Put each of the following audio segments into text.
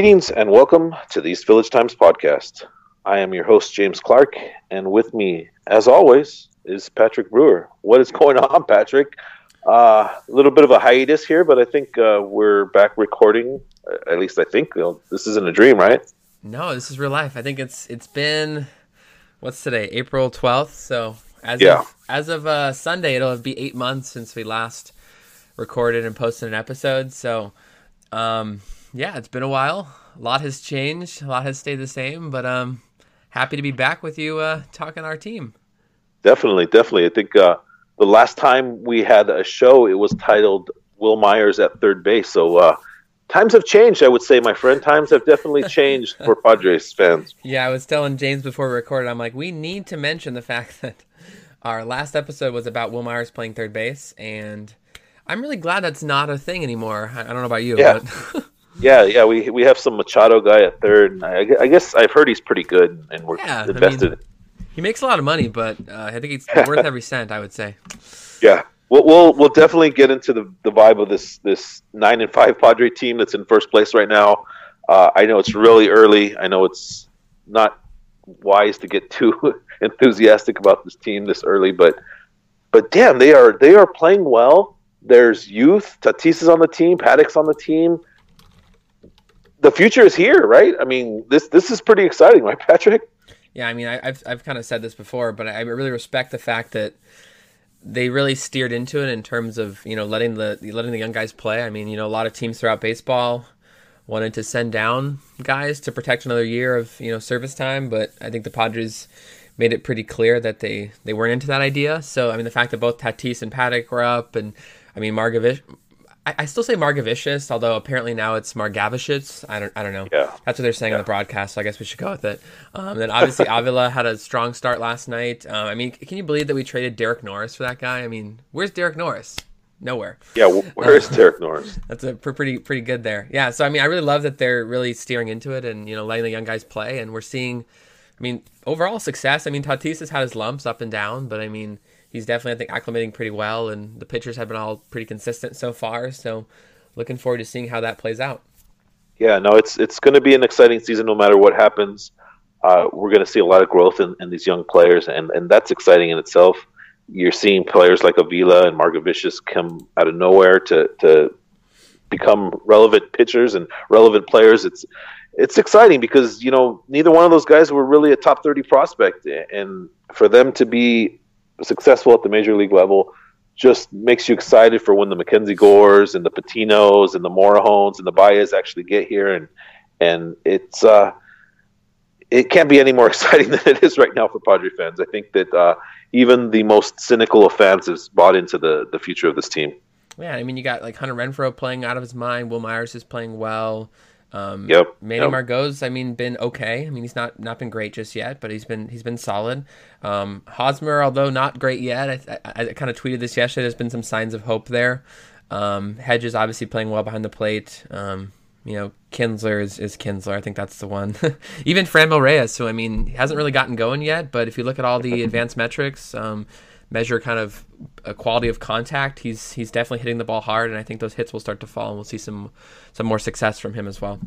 Greetings and welcome to the East Village Times podcast. I am your host, James Clark, and with me, as always, is Patrick Brewer. What is going on, Patrick? Uh, a little bit of a hiatus here, but I think uh, we're back recording. At least I think you know, this isn't a dream, right? No, this is real life. I think it's it's been what's today, April twelfth. So as Yeah. of as of uh, Sunday, it'll be eight months since we last recorded and posted an episode. So um, yeah, it's been a while. A lot has changed. A lot has stayed the same. But um, happy to be back with you uh, talking our team. Definitely, definitely. I think uh, the last time we had a show, it was titled "Wil Myers at Third Base." So uh, times have changed. I would say, my friend. Times have definitely changed for Padres fans. Yeah, I was telling James before we recorded, I'm like, we need to mention the fact that our last episode was about Wil Myers playing third base, and I'm really glad that's not a thing anymore. I don't know about you, Yeah. but Yeah, yeah. We we have some Machado guy at third. And I, I guess I've heard he's pretty good, and we're Yeah, I invested. mean- he makes a lot of money, but uh, I think it's worth every cent. I would say. Yeah, we'll, we'll we'll definitely get into the, the vibe of this this nine and five Padre team that's in first place right now. Uh, I know it's really early. I know it's not wise to get too enthusiastic about this team this early, but but damn, they are they are playing well. There's youth. Tatis is on the team. Paddack's on the team. The future is here, right? I mean, this this is pretty exciting, right, Patrick? Yeah, I mean, I, I've I've kind of said this before, but I really respect the fact that they really steered into it in terms of you know letting the letting the young guys play. I mean, you know, a lot of teams throughout baseball wanted to send down guys to protect another year of you know service time, but I think the Padres made it pretty clear that they they weren't into that idea. So I mean, the fact that both Tatis and Paddack were up, and I mean Margavich. I, I still say Margavicius, although apparently now it's Margavicius. I don't, I don't know. Yeah. That's what they're saying on the broadcast, so I guess we should go with it. Um, then obviously Avila had a strong start last night. Um, I mean, can you believe that we traded Derek Norris for that guy? I mean, where's Derek Norris? Nowhere. Yeah, wh- where is Derek Norris? That's a pretty pretty good there. Yeah. So I mean, I really love that they're really steering into it and you know letting the young guys play, and we're seeing. I mean, overall success. I mean, Tatis has had his lumps up and down, but I mean, he's definitely I think acclimating pretty well, and the pitchers have been all pretty consistent so far. So, looking forward to seeing how that plays out. Yeah, no, it's it's going to be an exciting season no matter what happens. Uh, we're going to see a lot of growth in, in these young players, and, and that's exciting in itself. You're seeing players like Avila and Margevicius come out of nowhere to, to become relevant pitchers and relevant players. It's it's exciting because you know neither one of those guys were really a top 30 prospect, and for them to be successful at the major league level just makes you excited for when the Mackenzie Gores and the Patinos and the Morejones and the Baez actually get here, and and it's uh, it can't be any more exciting than it is right now for Padre fans. I think that uh, even the most cynical of fans has bought into the the future of this team. Yeah, I mean, you got like Hunter Renfroe playing out of his mind. Wil Myers is playing well. Um, Yep, Manny yep. Margot's, I mean, been okay. I mean, he's not not been great just yet, but he's been he's been solid. Um, Hosmer, although not great yet, I, I, I kind of tweeted this yesterday. There's been some signs of hope there. Um, Hedges obviously playing well behind the plate. Um, you know, Kinsler is, is Kinsler. I think that's the one. Even Franmil Reyes, who I mean, hasn't really gotten going yet, but if you look at all the advanced metrics, um, measure kind of a quality of contact, he's he's definitely hitting the ball hard, and I think those hits will start to fall, and we'll see some some more success from him as well.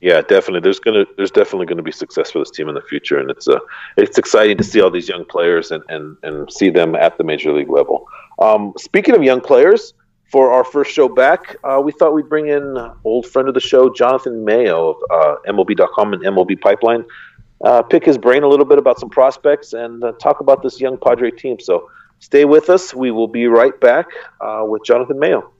Yeah, definitely. There's gonna there's definitely gonna be success for this team in the future, and it's uh, it's exciting to see all these young players and, and, and see them at the major league level. Um, speaking of young players, for our first show back, uh, we thought we'd bring in old friend of the show, Jonathan Mayo of uh, MLB.com and MLB Pipeline, uh, pick his brain a little bit about some prospects and uh, talk about this young Padre team. So stay with us. We will be right back uh, with Jonathan Mayo.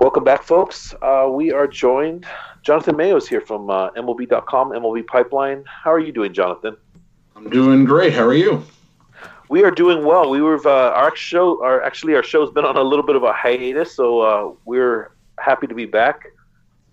Welcome back, folks. Uh, we are joined. Jonathan Mayo is here from uh, MLB.com, MLB Pipeline. How are you doing, Jonathan? I'm doing great. How are you? We are doing well. We were uh, our show. Our actually our show's been on a little bit of a hiatus, so uh, we're happy to be back.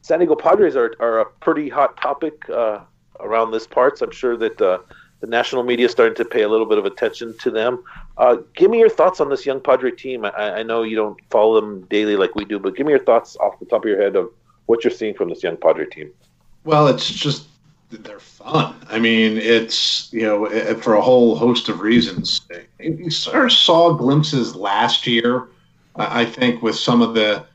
San Diego Padres are, are a pretty hot topic uh, around this parts. So I'm sure that uh, the national media is starting to pay a little bit of attention to them. Uh, give me your thoughts on this young Padre team. I, I know you don't follow them daily like we do, but give me your thoughts off the top of your head of what you're seeing from this young Padre team. Well, it's just they're fun. I mean, it's you know for a whole host of reasons. You sort of saw glimpses last year, I think, with some of the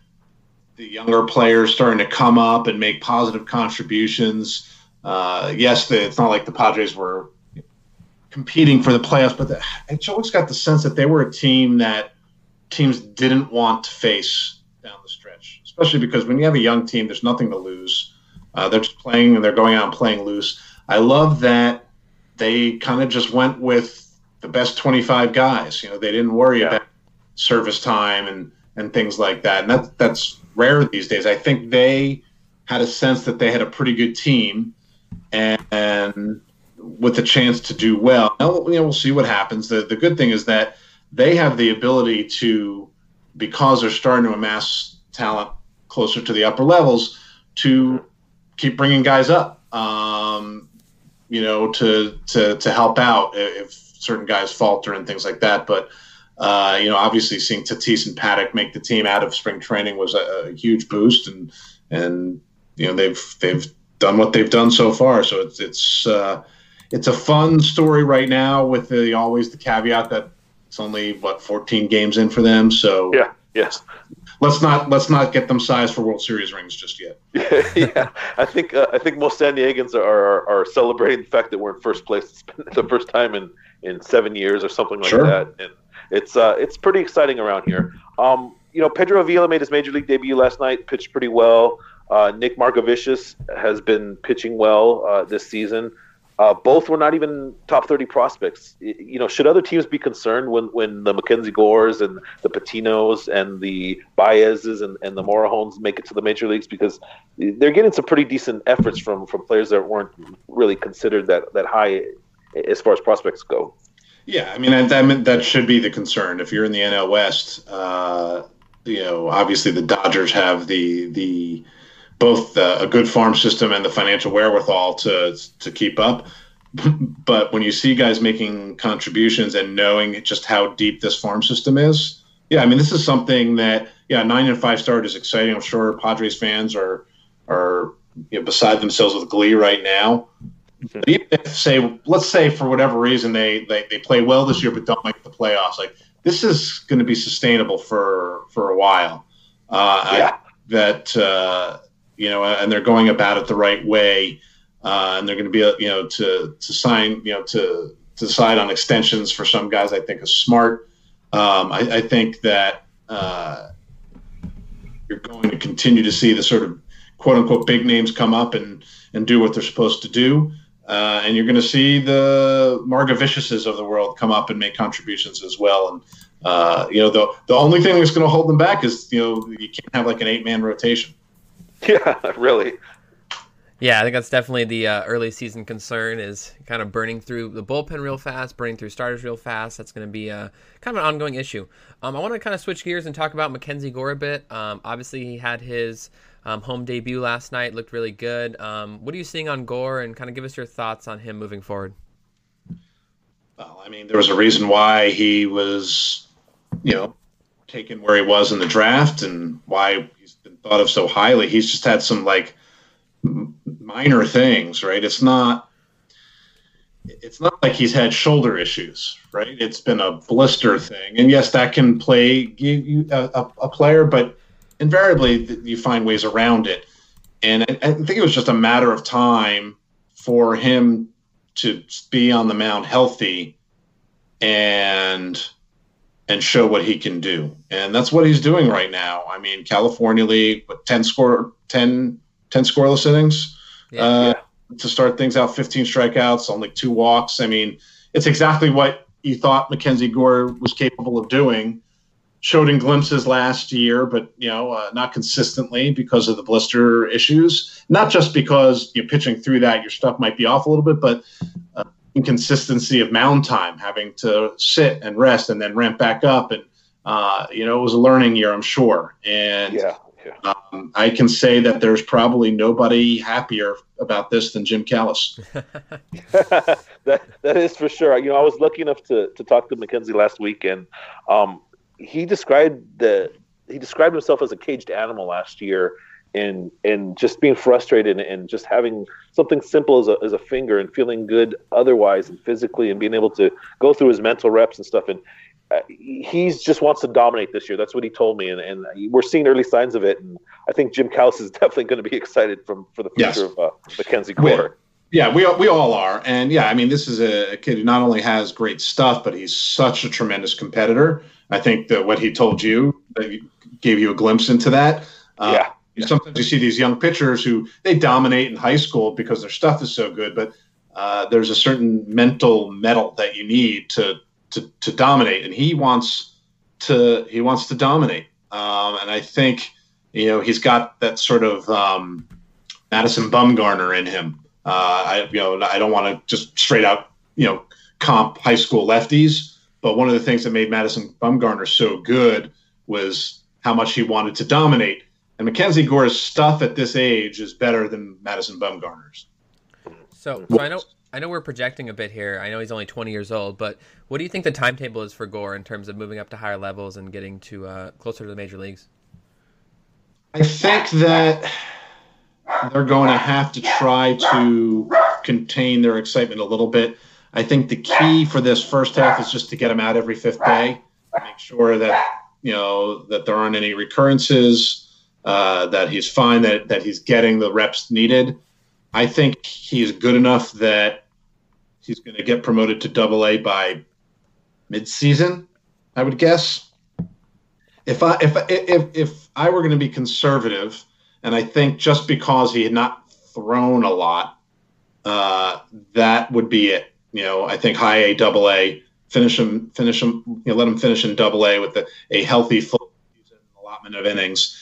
the younger players starting to come up and make positive contributions. Uh, yes, the, it's not like the Padres were competing for the playoffs, but the, I always got the sense that they were a team that teams didn't want to face down the stretch, especially because when you have a young team, there's nothing to lose. Uh, they're just playing and they're going out and playing loose. I love that they kind of just went with the best 25 guys. You know, they didn't worry yeah. about service time and, and things like that. And that, that's rare these days. I think they had a sense that they had a pretty good team and, and with a chance to do well. Now, you know, we'll see what happens. The, the good thing is that they have the ability to, because they're starting to amass talent closer to the upper levels, to keep bringing guys up. Um, you know, to to to help out if certain guys falter and things like that. But uh, you know, obviously seeing Tatis and Paddack make the team out of spring training was a, a huge boost, and and you know they've they've done what they've done so far. So it's it's uh, it's a fun story right now with the always the caveat that it's only what 14 games in for them. So yeah, yes. Let's not let's not get them sized for World Series rings just yet. yeah, I think uh, I think most San Diegans are, are, are celebrating the fact that we're in first place. It's been the first time in, in seven years or something like sure. that, and it's uh, it's pretty exciting around here. Um, you know, Pedro Avila made his major league debut last night, pitched pretty well. Uh, Nick Margevicius has been pitching well uh, this season. Uh, both were not even top 30 prospects. You know, should other teams be concerned when, when the Mackenzie Gores and the Patinos and the Baezes and, and the Morejones make it to the major leagues because they're getting some pretty decent efforts from, from players that weren't really considered that, that high as far as prospects go. Yeah, I mean that that should be the concern. If you're in the NL West, uh, you know, obviously the Dodgers have the the both the, a good farm system and the financial wherewithal to to keep up. but when you see guys making contributions and knowing just how deep this farm system is, yeah, I mean this is something that yeah, nine and five start is exciting. I'm sure Padres fans are are you know, beside themselves with glee right now. But even if say let's say for whatever reason they, they they play well this year but don't make the playoffs, like this is going to be sustainable for for a while. Uh, yeah. I, that uh, you know, and they're going about it the right way, uh, and they're going to be, you know, to to sign, you know, to, to decide on extensions for some guys. I think is smart. Um, I, I, think that uh, you're going to continue to see the sort of quote unquote big names come up and and do what they're supposed to do. Uh, and you're going to see the Margeviciuses of the world come up and make contributions as well. And uh, you know, the the only thing that's going to hold them back is you know you can't have like an eight man rotation. Yeah, really. Yeah, I think that's definitely the uh, early season concern is kind of burning through the bullpen real fast, burning through starters real fast. That's going to be a, uh, kind of an ongoing issue. Um, I want to kind of switch gears and talk about Mackenzie Gore a bit. Um, obviously, he had his um, home debut last night, looked really good. Um, what are you seeing on Gore, and kind of give us your thoughts on him moving forward? Well, I mean, there was a reason why he was, you know, taken where he was in the draft, and why thought of so highly. He's just had some like minor things, right? It's not it's not like he's had shoulder issues, right? It's been a blister thing, and yes, that can play give you a, a, player, but invariably you find ways around it. And I, I think it was just a matter of time for him to be on the mound healthy and and show what he can do. And that's what he's doing right now. I mean, California League, with 10 score 10, 10 scoreless innings yeah, uh, yeah. to start things out, 15 strikeouts, only two walks. I mean, it's exactly what you thought Mackenzie Gore was capable of doing. Showed in glimpses last year, but you know, uh, not consistently because of the blister issues. Not just because you're pitching through that, your stuff might be off a little bit, but uh, inconsistency of mound time, having to sit and rest and then ramp back up. And, uh, you know, it was a learning year, I'm sure. And yeah, yeah. Um, I can say that there's probably nobody happier about this than Jim Callis. that, that is for sure. You know, I was lucky enough to, to talk to Mackenzie last week, and um, he described the he described himself as a caged animal last year and and just being frustrated and just having something simple as a, as a finger and feeling good otherwise and physically and being able to go through his mental reps and stuff and uh, he just wants to dominate this year. That's what he told me, and, and we're seeing early signs of it. And I think Jim Callis is definitely going to be excited from for the future yes. of uh, Mackenzie Gore. Yeah, we we all are, and yeah, I mean, this is a kid who not only has great stuff, but he's such a tremendous competitor. I think that what he told you gave you a glimpse into that. Uh, yeah. Sometimes you see these young pitchers who they dominate in high school because their stuff is so good, but uh, there's a certain mental metal that you need to, to to dominate, and he wants to he wants to dominate. Um, and I think you know he's got that sort of um, Madison Bumgarner in him uh, I you know I don't want to just straight out you know comp high school lefties, but one of the things that made Madison Bumgarner so good was how much he wanted to dominate. And Mackenzie Gore's stuff at this age is better than Madison Bumgarner's. So, so I know I know we're projecting a bit here. I know he's only 20 years old, but what do you think the timetable is for Gore in terms of moving up to higher levels and getting to uh, closer to the major leagues? I think that they're going to have to try to contain their excitement a little bit. I think the key for this first half is just to get him out every fifth day, make sure that you know that there aren't any recurrences, uh, that he's fine, that that he's getting the reps needed. I think he's good enough that he's going to get promoted to Double A by mid-season. I would guess. If I if if if I were going to be conservative and I think just because he had not thrown a lot, uh, that would be it. You know, I think high A, double A, finish him, finish him, you know, let him finish in double A with the, a healthy full allotment of innings.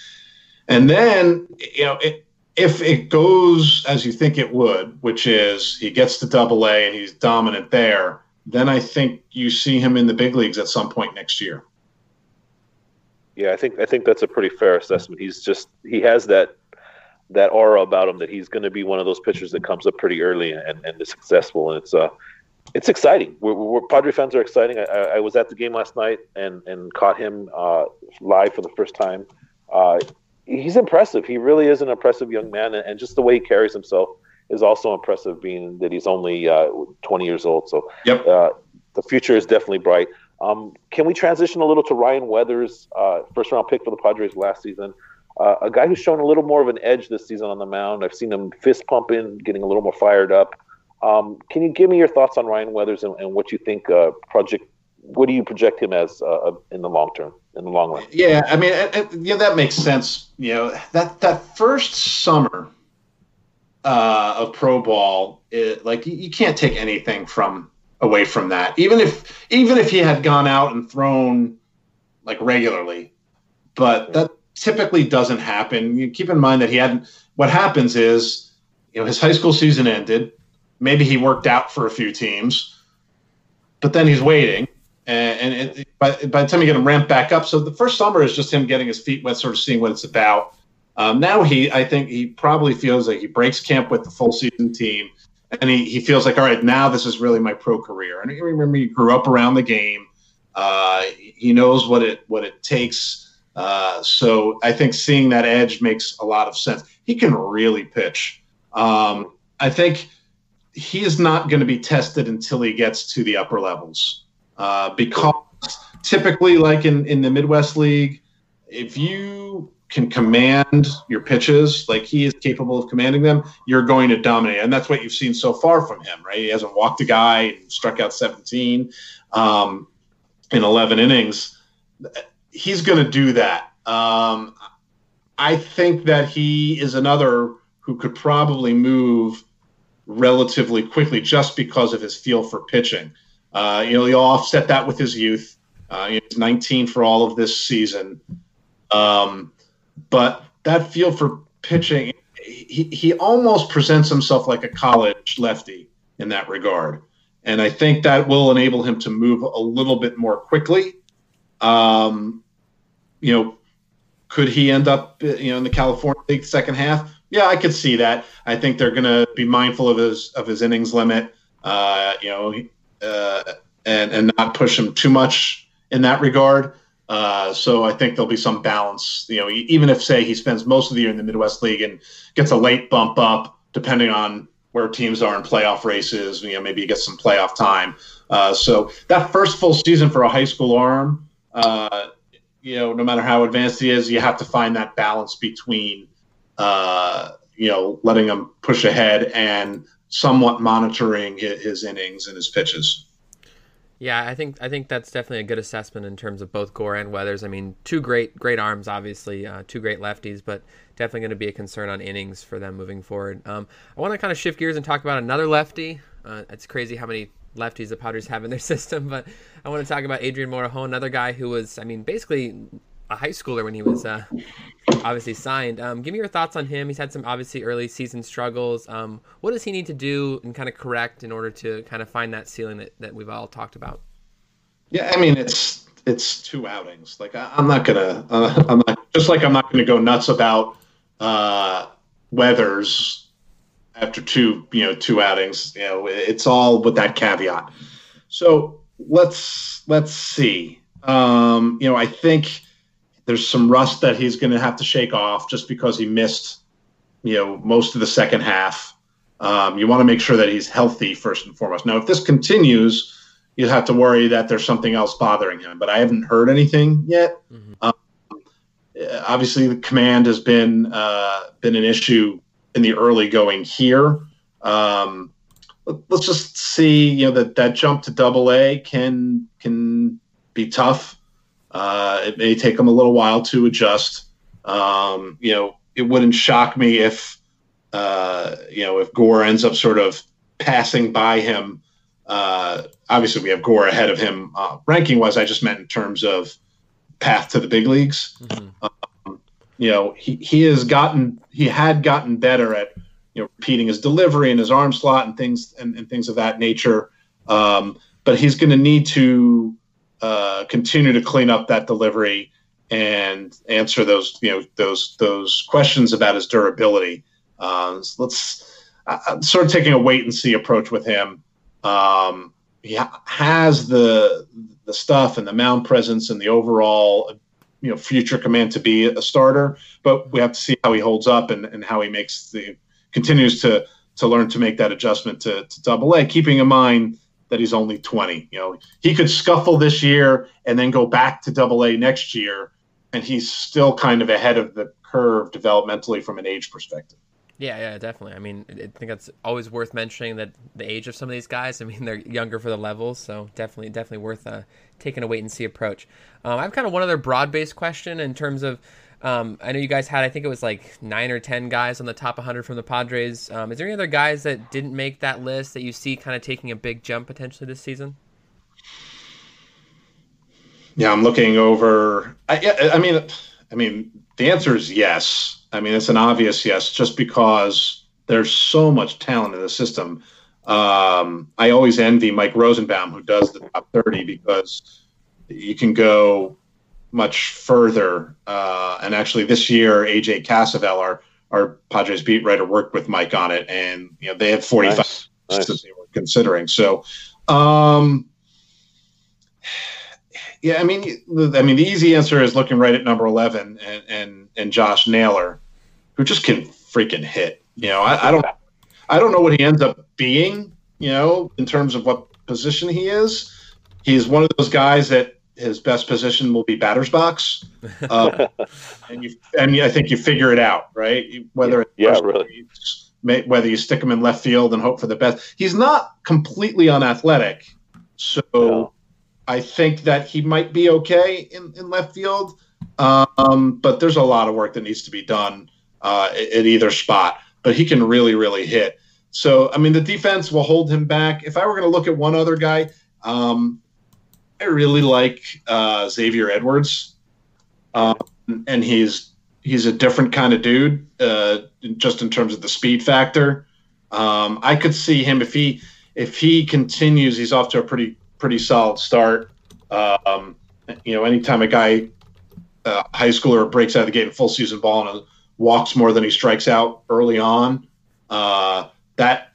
And then, you know, it, if it goes as you think it would, which is he gets to double A and he's dominant there, then I think you see him in the big leagues at some point next year. Yeah, I think I think that's a pretty fair assessment. He's just he has that that aura about him that he's going to be one of those pitchers that comes up pretty early and, and is successful. And it's uh it's exciting. We're, we're Padre fans are exciting. I, I, was at the game last night and and caught him uh, live for the first time. Uh, he's impressive. He really is an impressive young man, and, and, just the way he carries himself is also impressive. Being that he's only uh, 20 years old, so yep. Uh, the future is definitely bright. Um, can we transition a little to Ryan Weathers, uh, first round pick for the Padres last season? Uh, a guy who's shown a little more of an edge this season on the mound. I've seen him fist pumping, getting a little more fired up. Um, can you give me your thoughts on Ryan Weathers and, and what you think uh, project? What do you project him as uh, in the long term, in the long run? Yeah, I mean, it, yeah, that makes sense. You know, that that first summer uh, of pro ball, it, like you, you can't take anything from away from that. Even if even if he had gone out and thrown like regularly, but that typically doesn't happen. You keep in mind that he hadn't. What happens is, you know, his high school season ended. Maybe he worked out for a few teams, but then he's waiting. And, it, by, by the time you get him ramped back up, so the first summer is just him getting his feet wet, sort of seeing what it's about. Um, now he, I think he probably feels like he breaks camp with the full season team and he, he feels like, all right, now this is really my pro career. And remember he grew up around the game. Uh, he knows what it what it takes. Uh, so I think seeing that edge makes a lot of sense. He can really pitch. Um, I think he is not going to be tested until he gets to the upper levels uh, because typically, like in, in the Midwest League, if you can command your pitches like he is capable of commanding them, you're going to dominate. And that's what you've seen so far from him, right? He hasn't walked a guy and struck out 17 um, in 11 innings. He's going to do that. Um, I think that he is another who could probably move relatively quickly just because of his feel for pitching. Uh, you know, he'll offset that with his youth. Uh, he's 19 for all of this season. Um, but that feel for pitching, he, he almost presents himself like a college lefty in that regard. And I think that will enable him to move a little bit more quickly. Um, you know, could he end up, you know, in the California League second half? Yeah, I could see that. I think they're going to be mindful of his of his innings limit, uh, you know, uh, and and not push him too much in that regard. Uh, so I think there'll be some balance. You know, even if say he spends most of the year in the Midwest League and gets a late bump up, depending on where teams are in playoff races, you know, maybe he gets some playoff time. Uh, so that first full season for a high school arm, uh, you know, no matter how advanced he is, you have to find that balance between, uh, you know, letting him push ahead and somewhat monitoring his, his innings and his pitches. Yeah, I think I think that's definitely a good assessment in terms of both Gore and Weathers. I mean, two great great arms, obviously, uh, two great lefties, but definitely going to be a concern on innings for them moving forward. Um, I want to kind of shift gears and talk about another lefty. Uh, it's crazy how many lefties the Padres have in their system, but I want to talk about Adrian Morejon, another guy who was, I mean, basically a high schooler when he was uh, obviously signed. Um, give me your thoughts on him. He's had some obviously early season struggles. Um, what does he need to do and kind of correct in order to kind of find that ceiling that, that we've all talked about? Yeah, I mean it's it's two outings. Like I, am not gonna, uh, I'm not just like I'm not gonna go nuts about uh, Weathers after two, you know, two outings. You know, it's all with that caveat. So let's let's see. Um, you know, I think there's some rust that he's going to have to shake off just because he missed, you know, most of the second half. Um, you want to make sure that he's healthy first and foremost. Now, if this continues, you have to worry that there's something else bothering him. But I haven't heard anything yet. Mm-hmm. Um, obviously, the command has been uh, been an issue in the early going here. Um, let's just see, you know, that that jump to Double A can can be tough. Uh, it may take them a little while to adjust. Um, you know, it wouldn't shock me if, uh, you know, if Gore ends up sort of passing by him. Uh, obviously, we have Gore ahead of him uh, ranking wise. I just meant in terms of path to the big leagues. Mm-hmm. Um, you know, he, he has gotten, he had gotten better at, you know, repeating his delivery and his arm slot and things and, and things of that nature. Um, but he's going to need to uh, continue to clean up that delivery and answer those you know those those questions about his durability. Uh, so let's uh, sort of taking a wait and see approach with him. Um, he ha- has the the stuff and the mound presence and the overall you know future command to be a starter, but we have to see how he holds up and, and how he makes the continues to to learn to make that adjustment to, to double A, keeping in mind that he's only 20. You know, he could scuffle this year and then go back to double A next year, and he's still kind of ahead of the curve developmentally from an age perspective. Yeah, yeah, definitely. I mean, I think that's always worth mentioning that the age of some of these guys. I mean, they're younger for the levels, so definitely, definitely worth uh, taking a wait and see approach. Um, I have kind of one other broad based question in terms of um, I know you guys had, I think it was like nine or ten guys on the top 100 from the Padres. Um, is there any other guys that didn't make that list that you see kind of taking a big jump potentially this season? Yeah, I'm looking over. I, I mean, I mean, the answer is yes. I mean, it's an obvious yes, just because there's so much talent in the system. Um, I always envy Mike Rosenbaum, who does the top 30, because you can go much further. Uh, and actually, this year, AJ Cassavell, our our Padres beat writer, worked with Mike on it, and you know they had 45 nice. Nice. that they were considering. So, um, yeah, I mean, the, I mean, the easy answer is looking right at number 11 and and and Josh Naylor, who just can freaking hit. You know, I, I don't, I don't know what he ends up being. You know, in terms of what position he is, he's one of those guys that his best position will be batter's box, uh, and you and I think you figure it out, right? Whether yeah, yeah really. whether you stick him in left field and hope for the best. He's not completely unathletic, so yeah. I think that he might be okay in, in left field. Um, but there's a lot of work that needs to be done uh, at either spot. But he can really, really hit. So I mean, the defense will hold him back. If I were going to look at one other guy, um, I really like uh, Xavier Edwards, um, and he's he's a different kind of dude, uh, just in terms of the speed factor. Um, I could see him if he if he continues, he's off to a pretty pretty solid start. Um, you know, anytime a guy, uh, high schooler, breaks out of the gate in full season ball and walks more than he strikes out early on, uh, that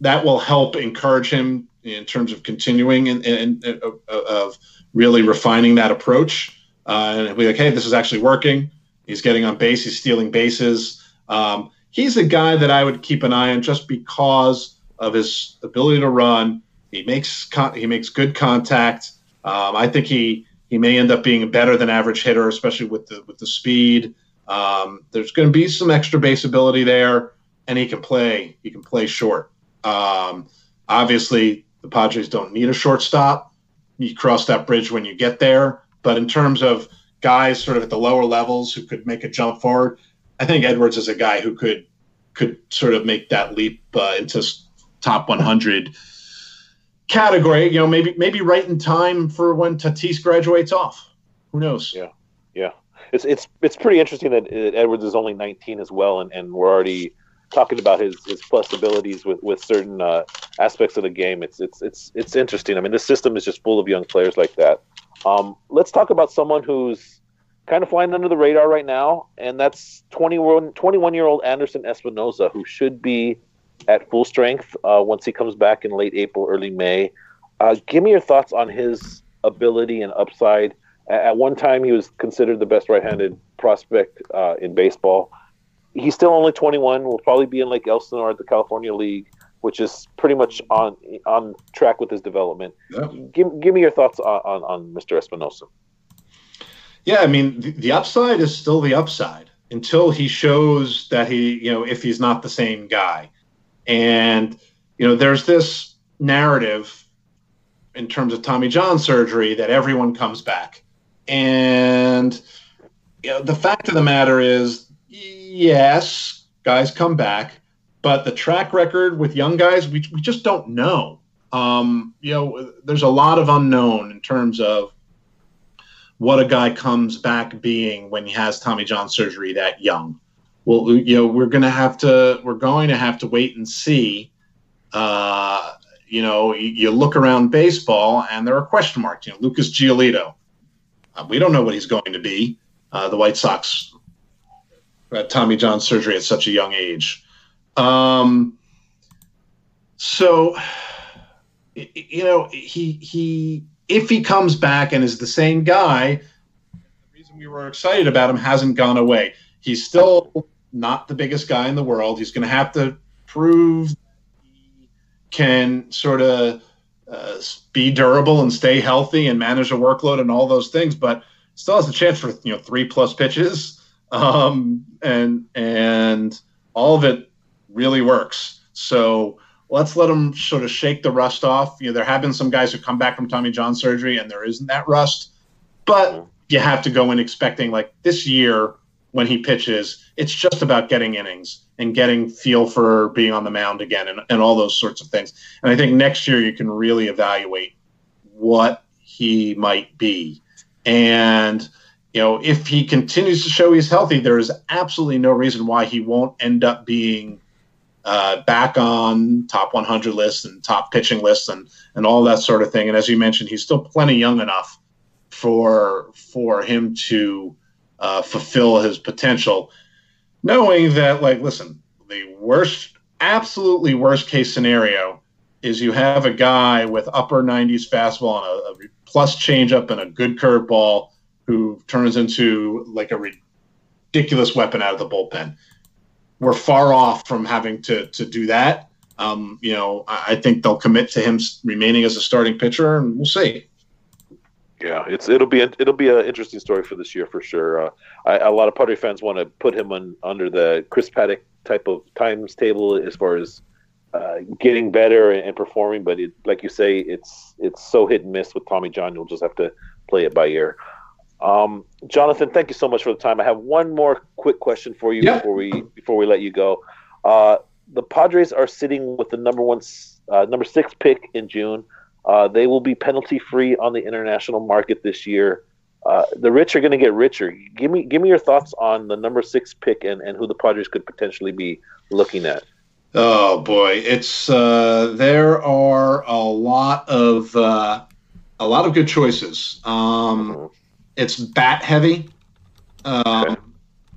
that will help encourage him in terms of continuing and, and uh, of really refining that approach. uh, and be like, hey, this is actually working. He's getting on base. He's stealing bases. Um, he's a guy that I would keep an eye on just because of his ability to run. He makes con- he makes good contact. Um, I think he he may end up being better than average hitter, especially with the with the speed. Um, there's going to be some extra base ability there, and he can play. He can play short. Um, obviously, the Padres don't need a shortstop. You cross that bridge when you get there. But in terms of guys sort of at the lower levels who could make a jump forward, I think Edwards is a guy who could could sort of make that leap uh, into top 100 category. You know, maybe maybe right in time for when Tatis graduates off. Who knows? Yeah, yeah. It's it's it's pretty interesting that Edwards is only 19 as well, and, and we're already talking about his his plus abilities with with certain uh, aspects of the game. It's it's it's it's interesting. I mean, this system is just full of young players like that. Um, let's talk about someone who's kind of flying under the radar right now, and that's 21, 21 year old Anderson Espinoza, who should be at full strength uh, once he comes back in late April, early May. Uh, give me your thoughts on his ability and upside. At one time, he was considered the best right handed prospect uh, in baseball. He's still only 21. Will probably be in Lake Elsinore at the California League, which is pretty much on on track with his development. Yeah. Give, give me your thoughts on, on, on Mr. Espinoza. Yeah, I mean, the, the upside is still the upside until he shows that he, you know, if he's not the same guy. And, you know, there's this narrative in terms of Tommy John surgery that everyone comes back. And, you know, the fact of the matter is, yes, guys come back, but the track record with young guys, we, we just don't know. Um, you know, there's a lot of unknown in terms of what a guy comes back being when he has Tommy John surgery that young. Well, you know, we're to have to we're going to have to wait and see. Uh, you know, you, you, look around baseball and there are question marks. You know, Lucas Giolito, uh, we don't know what he's going to be. Uh, the White Sox, uh, Tommy John surgery at such a young age. Um, so, you know, he he if he comes back and is the same guy, the reason we were excited about him hasn't gone away. He's still not the biggest guy in the world. He's going to have to prove he can sort of uh, be durable and stay healthy and manage a workload and all those things, but still has a chance for you know three plus pitches, um, and and all of it really works. So let's let them sort of shake the rust off. You know, there have been some guys who come back from Tommy John surgery and there isn't that rust, but you have to go in expecting like this year when he pitches, it's just about getting innings and getting feel for being on the mound again and, and all those sorts of things. And I think next year you can really evaluate what he might be. And, you know, if he continues to show he's healthy, there is absolutely no reason why he won't end up being uh, back on top 100 lists and top pitching lists and and all that sort of thing. And as you mentioned, he's still plenty young enough for for him to uh, fulfill his potential, knowing that like listen, the worst, absolutely worst case scenario is you have a guy with upper 90s fastball and a, a plus changeup and a good curveball who turns into like a ridiculous weapon out of the bullpen we're far off from having to to do that. Um, you know, I, I think they'll commit to him remaining as a starting pitcher, and we'll see. Yeah, it's it'll be it'll be an interesting story for this year for sure. Uh, I, a lot of Padre fans want to put him on under the Chris Paddack type of times table as far as uh, getting better and, and performing, but it, like you say, it's it's so hit and miss with Tommy John. You'll just have to play it by ear. Um, Jonathan, thank you so much for the time. I have one more quick question for you before we before we let you go. Uh, the Padres are sitting with the number one, uh, number six pick in June. Uh, they will be penalty free on the international market this year. Uh, the rich are going to get richer. Give me give me your thoughts on the number six pick and, and who the Padres could potentially be looking at. Oh boy, it's uh, there are a lot of uh, a lot of good choices. Um, mm-hmm it's bat heavy. Um, okay.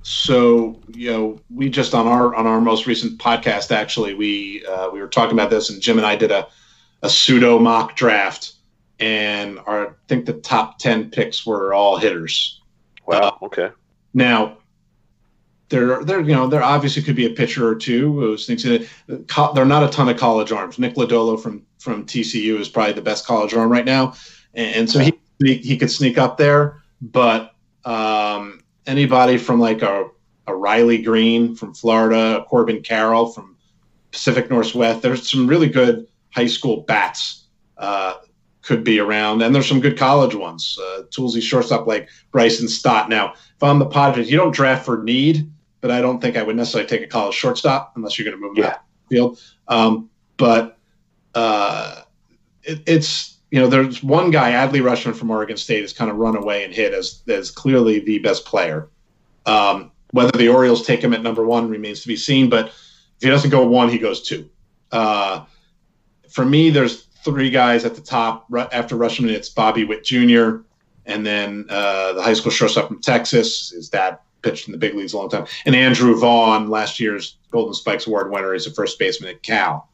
So you know, we just on our on our most recent podcast actually we uh, we were talking about this, and Jim and I did a a pseudo mock draft and are, I think the top 10 picks were all hitters. Wow. Uh, okay. Now, there, there, you know, there obviously could be a pitcher or two who thinks that there are not a ton of college arms. Nick Lodolo from from TCU is probably the best college arm right now, and, and so he he could sneak up there. But um, anybody from like a, a Riley Greene from Florida, Corbin Carroll from Pacific Northwest, there's some really good high school bats uh, could be around, and there's some good college ones. Uh, toolsy shortstop like Bryson Stott. Now, if I'm the Padres, you don't draft for need, but I don't think I would necessarily take a college shortstop unless you're going to move yeah. the field. Um, but uh, it, it's you know there's one guy, Adley Rutschman from Oregon State, has kind of run away and hit as as clearly the best player. Um, whether the Orioles take him at number one remains to be seen, but if he doesn't go one, he goes two. Uh, for me, there's three guys at the top. After Rutschman, it's Bobby Witt Jr. And then uh, the high school shortstop from Texas. His dad pitched in the big leagues a long time. And Andrew Vaughn, last year's Golden Spikes Award winner, is a first baseman at Cal.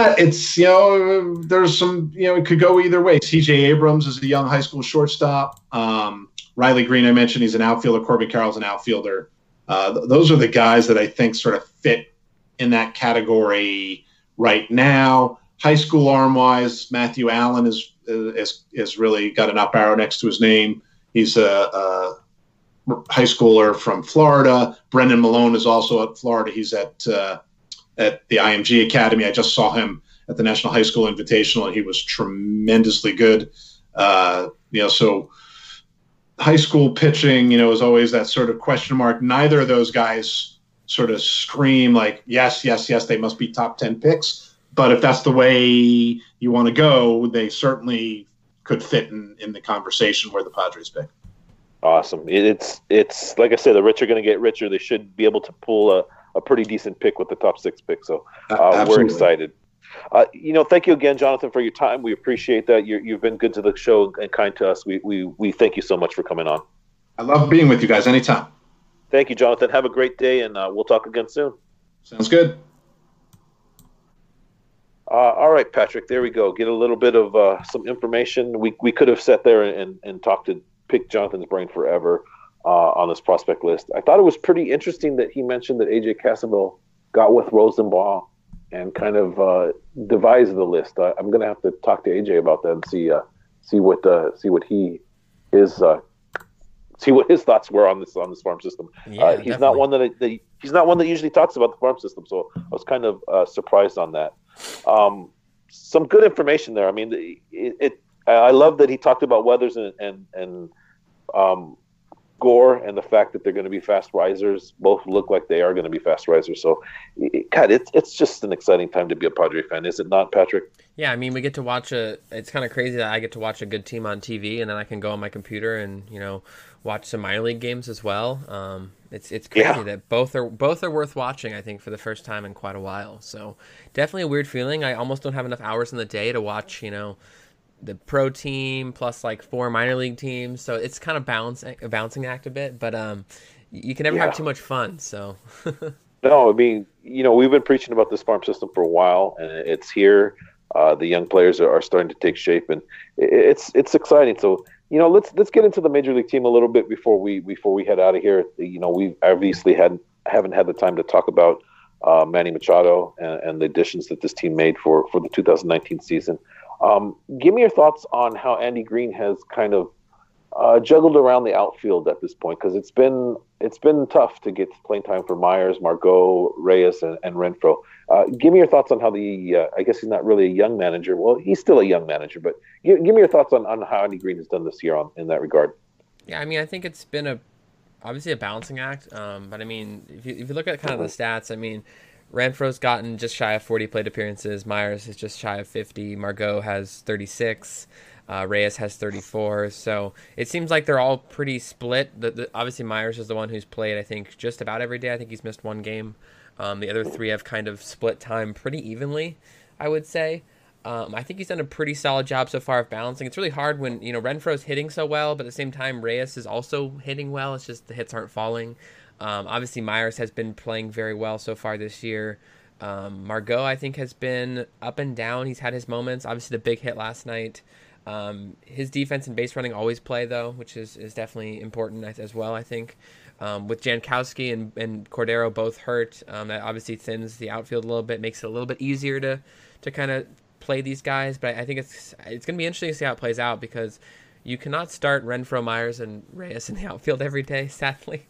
It's you know there's some you know it could go either way. C.J. Abrams is a young high school shortstop. Um, Riley Greene, I mentioned, he's an outfielder. Corbin Carroll's an outfielder. Uh, th- those are the guys that I think sort of fit in that category right now. High school arm wise, Matthew Allan is, is is really got an up arrow next to his name. He's a, a high schooler from Florida. Brennan Malone is also at Florida. He's at uh, at the IMG Academy. I just saw him at the National High School Invitational, and he was tremendously good. Uh, you know, so high school pitching, you know, is always that sort of question mark. Neither of those guys sort of scream like, yes, yes, yes, they must be top 10 picks. But if that's the way you want to go, they certainly could fit in, in the conversation where the Padres pick. Awesome. It's it's like I said, the rich are going to get richer. They should be able to pull a, a pretty decent pick with the top six pick. So uh, we're excited. Uh, you know, thank you again, Jonathan, for your time. We appreciate that. you have been good to the show and kind to us. We, we we thank you so much for coming on. I love being with you guys anytime. Thank you, Jonathan. Have a great day, and uh, we'll talk again soon. Sounds good. Uh, all right, Patrick. There we go. Get a little bit of uh, some information. We we could have sat there and, and talked to pick Jonathan's brain forever uh, on this prospect list. I thought it was pretty interesting that he mentioned that AJ Cassavell got with Rosenbaum and kind of uh, devised the list. I'm going to have to talk to AJ about that and see uh, see what uh, see what he is see what his thoughts were on this on this farm system. Yeah, he's definitely. not one that, that, he's not one that usually talks about the farm system, so I was kind of surprised on that. Um, some good information there. I mean, it, it, I love that he talked about Weathers and and, and um, Gore and the fact that they're going to be fast risers. Both look like they are going to be fast risers. So, God, it's it's just an exciting time to be a Padre fan, is it not, Patrick? Yeah, I mean, we get to watch a. It's kind of crazy that I get to watch a good team on TV, and then I can go on my computer and you know watch some minor league games as well. Um, it's it's crazy yeah. that both are both are worth watching. I think for the first time in quite a while. So definitely a weird feeling. I almost don't have enough hours in the day to watch. You know, the pro team plus like four minor league teams. So it's kind of balancing a balancing act a bit. But um, you can never yeah. have too much fun. So. no, I mean, you know, we've been preaching about this farm system for a while, and it's here. Uh, the young players are, are starting to take shape, and it's it's exciting. So you know, let's let's get into the major league team a little bit before we before we head out of here. You know, we obviously had haven't had the time to talk about uh, Manny Machado and, and, the additions that this team made for for the 2019 season. Um, give me your thoughts on how Andy Green has kind of uh, juggled around the outfield at this point because it's been it's been tough to get playing time for Myers, Margot, Reyes, and, and Renfroe. Uh, give me your thoughts on how the uh, I guess he's not really a young manager. Well, he's still a young manager, but give, give me your thoughts on, on how Andy Green has done this year on in that regard. Yeah, I mean, I think it's been a obviously a balancing act. Um, but I mean, if you, if you look at kind of the stats, I mean, Renfroe's gotten just shy of 40 plate appearances. Myers is just shy of 50. Margot has 36. Uh, Reyes has 34. So it seems like they're all pretty split. The, the, obviously, Myers is the one who's played, I think, just about every day. I think he's missed one game. Um, the other three have kind of split time pretty evenly, I would say. Um, I think he's done a pretty solid job so far of balancing. It's really hard when you know Renfroe's hitting so well, but at the same time Reyes is also hitting well. It's just the hits aren't falling. Um, obviously Myers has been playing very well so far this year. Um, Margot, I think, has been up and down. He's had his moments. Obviously, the big hit last night. Um, his defense and base running always play though, which is, is definitely important as well. I think um, with Jankowski and, and Cordero both hurt, um, that obviously thins the outfield a little bit, makes it a little bit easier to to kind of play these guys. But I think it's it's going to be interesting to see how it plays out because you cannot start Renfroe, Myers, and Reyes in the outfield every day, sadly.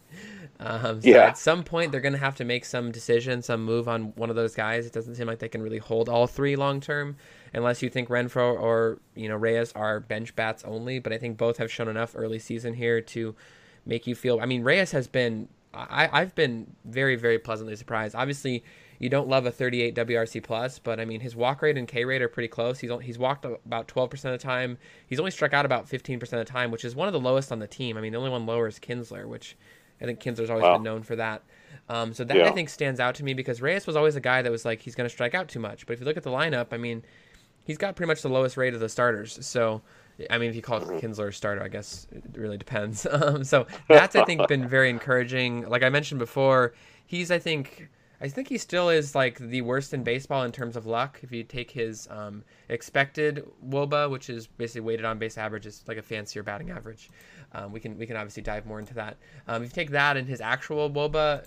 Um, so yeah. at some point they're going to have to make some decision, some move on one of those guys. It doesn't seem like they can really hold all three long term unless you think Renfroe or you know Reyes are bench bats only. But I think both have shown enough early season here to make you feel. I mean, Reyes has been. I, I've been very very pleasantly surprised. Obviously, you don't love a 38 WRC plus, but I mean his walk rate and K rate are pretty close. He's he's walked about 12% of the time. He's only struck out about 15% of the time, which is one of the lowest on the team. I mean, the only one lower is Kinsler, which I think Kinsler's always wow. been known for that. Um, so that yeah. I think stands out to me because Reyes was always a guy that was like he's going to strike out too much. But if you look at the lineup, I mean, he's got pretty much the lowest rate of the starters. So, I mean, if you call Kinsler a starter, I guess it really depends. Um, so that's I think been very encouraging. Like I mentioned before, he's I think I think he still is like the worst in baseball in terms of luck. If you take his um, expected WOBA, which is basically weighted on base average, is like a fancier batting average. Um, we can we can obviously dive more into that. Um, if you take that and his actual WOBA,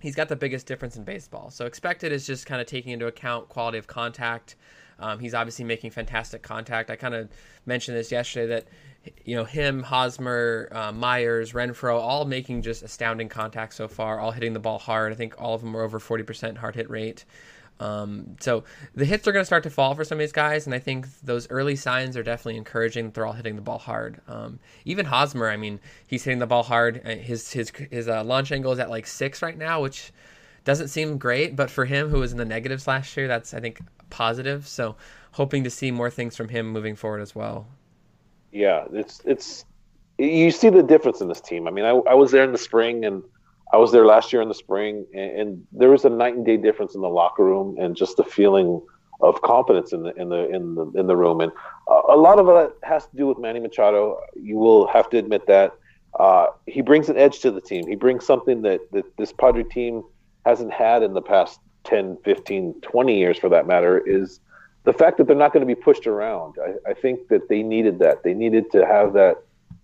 he's got the biggest difference in baseball. So expected is just kind of taking into account quality of contact. Um, he's obviously making fantastic contact. I kind of mentioned this yesterday that you know him, Hosmer, uh, Myers, Renfroe, all making just astounding contact so far. All hitting the ball hard. I think all of them are over forty percent hard hit rate. Um, so the hits are going to start to fall for some of these guys, and I think those early signs are definitely encouraging that they're all hitting the ball hard. Um, even Hosmer, I mean, he's hitting the ball hard. Uh, his his his uh, launch angle is at like six right now, which doesn't seem great, but for him who was in the negatives last year, that's I think positive. So hoping to see more things from him moving forward as well. Yeah, it's it's you see the difference in this team. I mean, I, I was there in the spring and I was there last year in the spring, and, and, there was a night and day difference in the locker room and just the feeling of confidence in the in the in the in the room. And uh, a lot of it has to do with Manny Machado. You will have to admit that uh, he brings an edge to the team. He brings something that that this Padre team hasn't had in the past 10, 15, 20 years, for that matter. Is the fact that they're not going to be pushed around. I, I think that they needed that. They needed to have that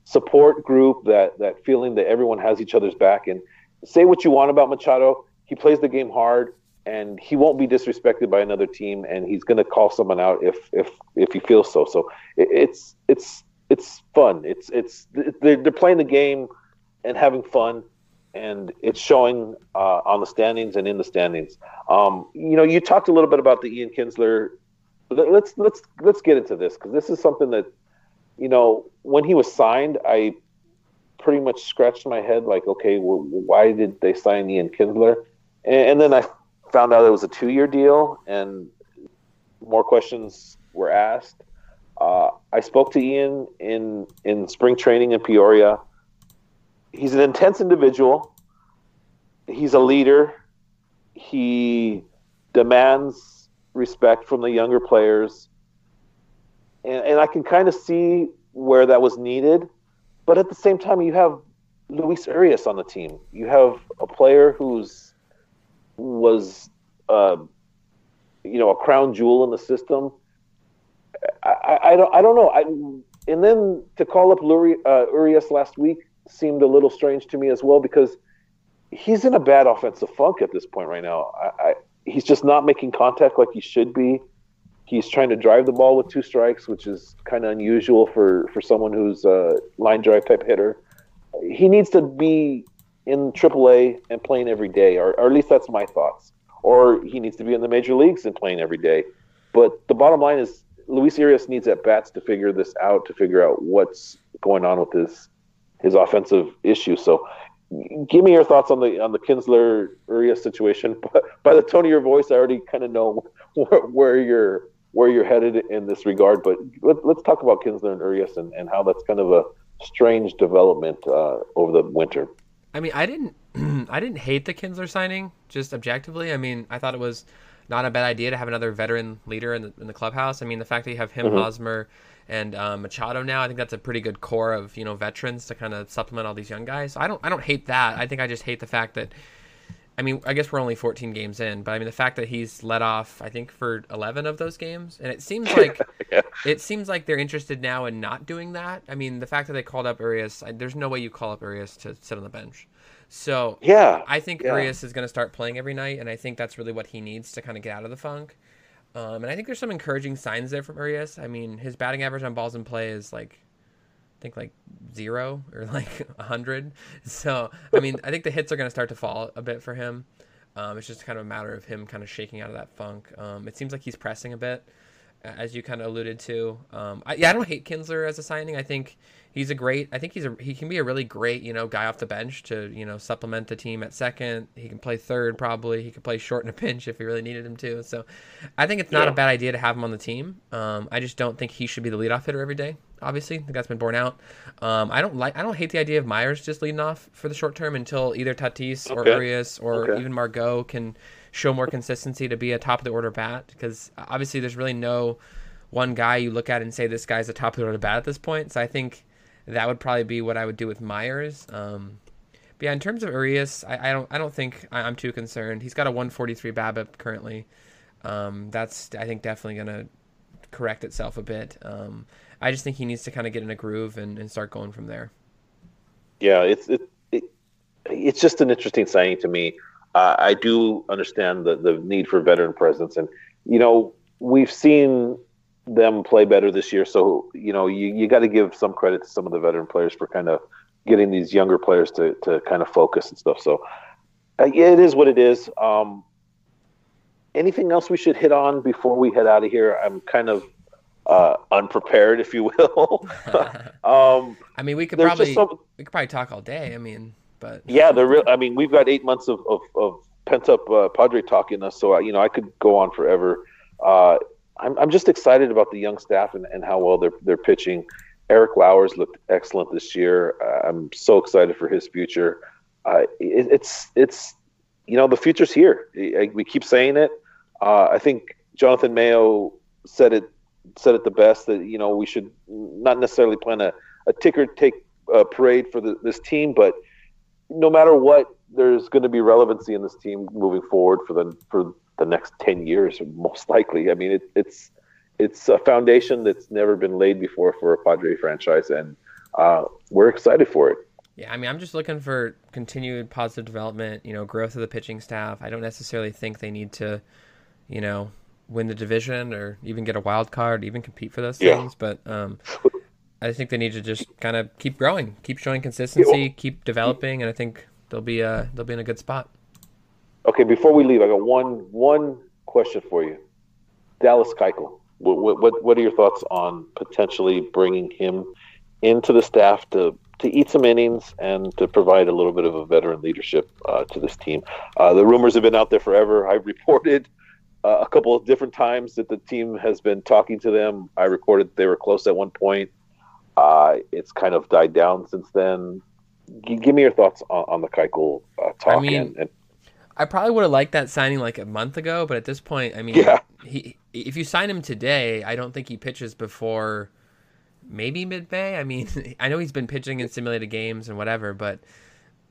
support group, that that feeling that everyone has each other's back and say what you want about Machado. He plays the game hard, and he won't be disrespected by another team, and he's going to call someone out if if if he feels so. So it, it's it's it's fun. It's it's they're, they're playing the game and having fun, and it's showing uh, on the standings and in the standings. Um, you know, you talked a little bit about the Ian Kinsler. Let's let's let's get into this because this is something that you know when he was signed, I pretty much scratched my head like, okay, well, why did they sign Ian Kinsler And, and then I found out it was a two year deal, and more questions were asked. Uh, I spoke to Ian in in spring training in Peoria. He's an intense individual. He's a leader. He demands respect from the younger players, and, and I can kind of see where that was needed. But at the same time, you have Luis Urias on the team. You have a player who's was, uh, you know, a crown jewel in the system. I, I, I don't I don't know. I, and then to call up Luri, uh, Urias last week seemed a little strange to me as well because he's in a bad offensive funk at this point right now. I, he's just not making contact like he should be. He's trying to drive the ball with two strikes, which is kind of unusual for, for someone who's a line drive type hitter. He needs to be in AAA and playing every day, or, or at least that's my thoughts. Or he needs to be in the major leagues and playing every day. But the bottom line is, Luis Urias needs at bats to figure this out, to figure out what's going on with his his offensive issue. So, give me your thoughts on the on the Kinsler Urias situation. But by the tone of your voice, I already kind of know where, where you're where you're headed in this regard. But let, us talk about Kinsler and Urias and, and how that's kind of a strange development uh, over the winter. I mean, I didn't, I didn't hate the Kinsler signing. Just objectively, I mean, I thought it was not a bad idea to have another veteran leader in the, in the clubhouse. I mean, the fact that you have him, mm-hmm. Hosmer, and um, Machado now, I think that's a pretty good core of you know veterans to kind of supplement all these young guys. I don't, I don't hate that. I think I just hate the fact that I mean, I guess we're only 14 games in, but I mean the fact that he's let off, I think for 11 of those games, and it seems like yeah. it seems like they're interested now in not doing that. I mean, the fact that they called up Urias, there's no way you call up Urias to sit on the bench. So yeah, I think yeah. Urias is going to start playing every night, and I think that's really what he needs to kind of get out of the funk. Um, and I think there's some encouraging signs there from Urias. I mean, his batting average on balls in play is like I think like zero or like a hundred. So I mean, I think the hits are going to start to fall a bit for him. Um, it's just kind of a matter of him kind of shaking out of that funk. Um, it seems like he's pressing a bit, as you kind of alluded to. Um, I, yeah, I don't hate Kinsler as a signing. I think he's a great. I think he's a he can be a really great you know guy off the bench to you know supplement the team at second. He can play third probably. He could play short in a pinch if he really needed him to. So I think it's not yeah. a bad idea to have him on the team. Um, I just don't think he should be the leadoff hitter every day obviously. I think that's been borne out. Um, I don't like. I don't hate the idea of Myers just leading off for the short term until either Tatis okay. or Urias or okay. even Margot can show more consistency to be a top of the order bat. Because obviously, there's really no one guy you look at and say this guy's a top of the order bat at this point. So I think that would probably be what I would do with Myers. Um, but yeah, in terms of Urias, I, I, don't. I don't think I'm too concerned. He's got a 143 BABIP currently. Um, that's I think definitely gonna correct itself a bit. Um, I just think he needs to kind of get in a groove and, and start going from there. Yeah, it's it, it it's just an interesting signing to me. Uh, I do understand the the need for veteran presence, and you know we've seen them play better this year. So you know you you got to give some credit to some of the veteran players for kind of getting these younger players to to kind of focus and stuff. So uh, yeah, it is what it is. Um, anything else we should hit on before we head out of here? I'm kind of uh, unprepared, if you will. um, I mean, we could probably some, we could probably talk all day. I mean, but yeah, the real. I mean, we've got eight months of of, of pent up uh, Padre talking us, so you know I could go on forever. Uh, I'm I'm just excited about the young staff and, and how well they're they're pitching. Eric Lauer's looked excellent this year. Uh, I'm so excited for his future. Uh, it, it's it's you know the future's here. We keep saying it. Uh, I think Jonathan Mayo said it said it the best that you know we should not necessarily plan a, a ticker take uh, parade for the, this team, but no matter what, there's going to be relevancy in this team moving forward for the for the next ten years, most likely. I mean, it, it's it's a foundation that's never been laid before for a Padre franchise, and uh, we're excited for it. Yeah, I mean, I'm just looking for continued positive development, you know, growth of the pitching staff. I don't necessarily think they need to, you know, win the division or even get a wild card, even compete for those yeah. things. But um, I think they need to just kind of keep growing, keep showing consistency, keep developing, and I think they'll be uh, they'll be in a good spot. Okay, before we leave, I got one one question for you, Dallas Keuchel. What, what what are your thoughts on potentially bringing him into the staff to to eat some innings and to provide a little bit of a veteran leadership uh, to this team? Uh, the rumors have been out there forever. I've reported uh, a couple of different times that the team has been talking to them. I recorded they were close at one point. Uh, it's kind of died down since then. G- give me your thoughts on, on the Keuchel uh, talk. I mean, and, and, I probably would have liked that signing like a month ago, but at this point, I mean, yeah. he if you sign him today, I don't think he pitches before maybe mid May. I mean, I know he's been pitching in simulated games and whatever, but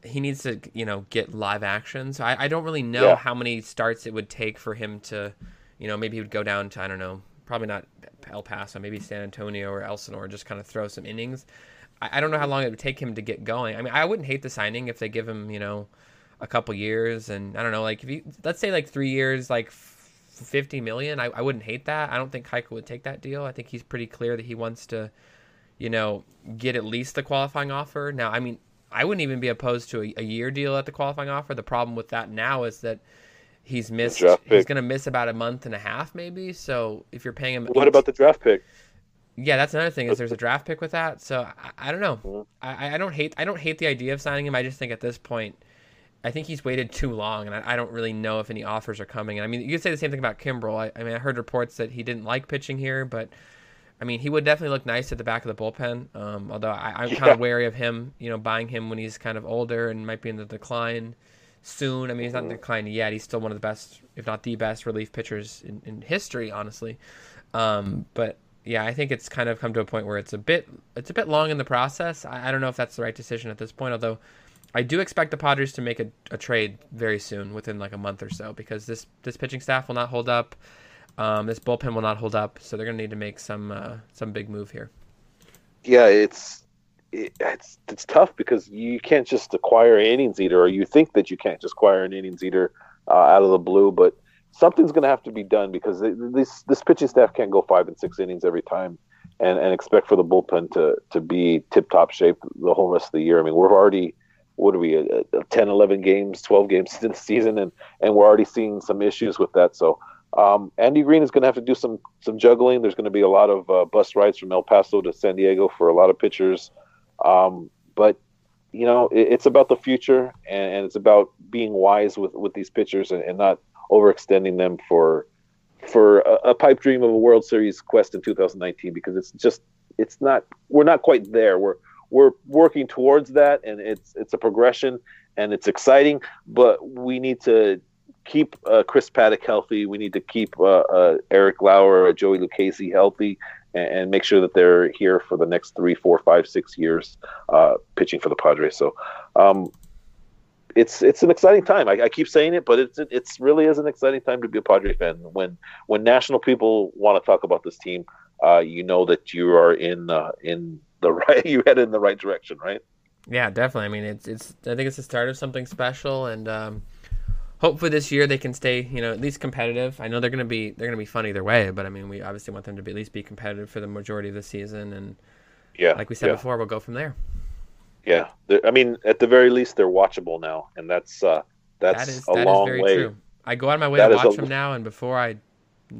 he needs to you know get live action. So I, I don't really know yeah. how many starts it would take for him to, you know, maybe he would go down to I don't know, probably not El Paso, maybe San Antonio or Elsinore, just kind of throw some innings. I, I don't know how long it would take him to get going. I mean, I wouldn't hate the signing if they give him you know a couple years and I don't know, like if you let's say like three years, like. 50 million I, I wouldn't hate that i don't think Keuchel would take that deal i think he's pretty clear that he wants to you know get at least the qualifying offer now i mean I wouldn't even be opposed to a, a, year deal at the qualifying offer. The problem with that now is that he's missed. He's going to miss about a month and a half, maybe. So if you're paying him, what about the draft pick? Yeah, that's another thing. Is there's a draft pick with that? So I, I don't know. Mm-hmm. I, I don't hate. I don't hate the idea of signing him. I just think at this point, I think he's waited too long, and I, I don't really know if any offers are coming. And I mean, you could say the same thing about Kimbrel. I, I mean, I heard reports that he didn't like pitching here, but I mean, he would definitely look nice at the back of the bullpen. Um, although I, am kind of wary of him, you know, buying him when he's kind of older and might be in the decline soon. I mean, he's not mm-hmm. decline yet. He's still one of the best, if not the best, relief pitchers in, in history, honestly. Um, but yeah, I think it's kind of come to a point where it's a bit it's a bit long in the process. I, I, don't know if that's the right decision at this point. Although I do expect the Padres to make a, a trade very soon, within like a month or so, because this this pitching staff will not hold up. Um, this bullpen will not hold up, so they're going to need to make some uh, some big move here. Yeah, it's it, it's it's tough because you can't just acquire an innings eater, or you think that you can't just acquire an innings eater uh, out of the blue, but something's going to have to be done because this this pitching staff can't go five and six innings every time and, and expect for the bullpen to to be tip top shape the whole rest of the year. I mean, we're already what are we uh, uh 10 11 games 12 games the season and and we're already seeing some issues with that. So um, andy green is going to have to do some some juggling. There's going to be a lot of uh, bus rides from el paso to san diego for a lot of pitchers um, but you know it, it's about the future and, and, it's about being wise with with these pitchers and, and not overextending them for for a, a, pipe dream of a World Series quest in 2019 because it's just it's not we're not quite there. We're we're working towards that, and it's it's a progression and it's exciting. But we need to keep uh, Chris Paddack healthy. We need to keep uh, uh, Eric Lauer, Joey Lucchesi healthy, and, make sure that they're here for the next three, four, five, six years uh, pitching for the Padres. So. Um, it's it's an exciting time. I, I, keep saying it, but it's it's really is an exciting time to be a Padre fan. When when national people want to talk about this team, uh, you know that you are in uh, in the right you head in the right direction, right? Yeah, definitely. I mean, it's it's I think it's the start of something special, and um, hopefully this year they can stay you know at least competitive. I know they're gonna be they're gonna be fun either way, but I mean we obviously want them to be, at least be competitive for the majority of the season, and yeah, like we said yeah. before, we'll go from there. Yeah, I mean, at the very least, they're watchable now, and that's uh, that's that is, a that long is very way. True. I go out of my way that to watch a... them now, and before I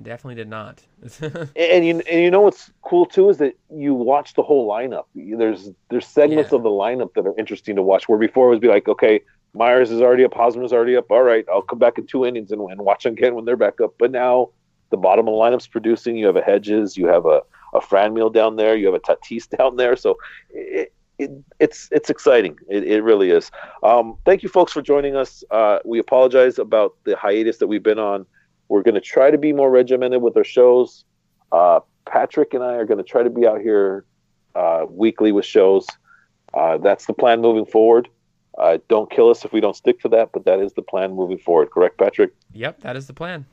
definitely did not. and you and you know what's cool too is that you watch the whole lineup. There's there's segments yeah. of the lineup that are interesting to watch. Where before it would be like, okay, Myers is already up, Hosmer's already up. All right, I'll come back in two innings and, and watch them again when they're back up. But now the bottom of the lineup's producing. You have a Hedges, you have a a Franmil down there, you have a Tatis down there. So it, it, it's it's exciting. It, it really is. Um, thank you, folks, for joining us. Uh, we apologize about the hiatus that we've been on. We're going to try to be more regimented with our shows. Uh, Patrick and I are going to try to be out here uh, weekly with shows. Uh, that's the plan moving forward. Uh, don't kill us if we don't stick to that, but that is the plan moving forward. Correct, Patrick? Yep, that is the plan.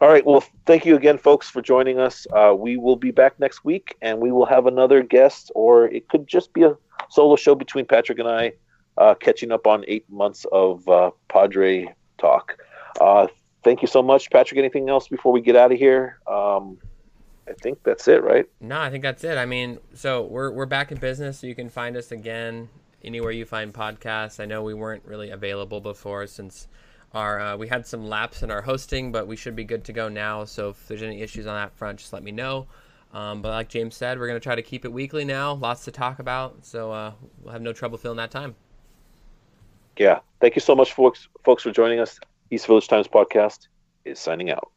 All right. Well, thank you again, folks, for joining us. Uh, we will be back next week, and we will have another guest, or it could just be a solo show between Patrick and I, uh, catching up on eight months of uh, Padre talk. Uh, thank you so much, Patrick. Anything else before we get out of here? Um, I think that's it, right? No, I think that's it. I mean, so we're we're back in business, so you can find us again anywhere you find podcasts. I know we weren't really available before since our uh, we had some laps in our hosting, but we should be good to go now. So if there's any issues on that front, just let me know. Um, but like James said, we're going to try to keep it weekly now. Lots to talk about, so uh, we'll have no trouble filling that time. Yeah, thank you so much, folks, folks, for joining us. East Village Times podcast is signing out.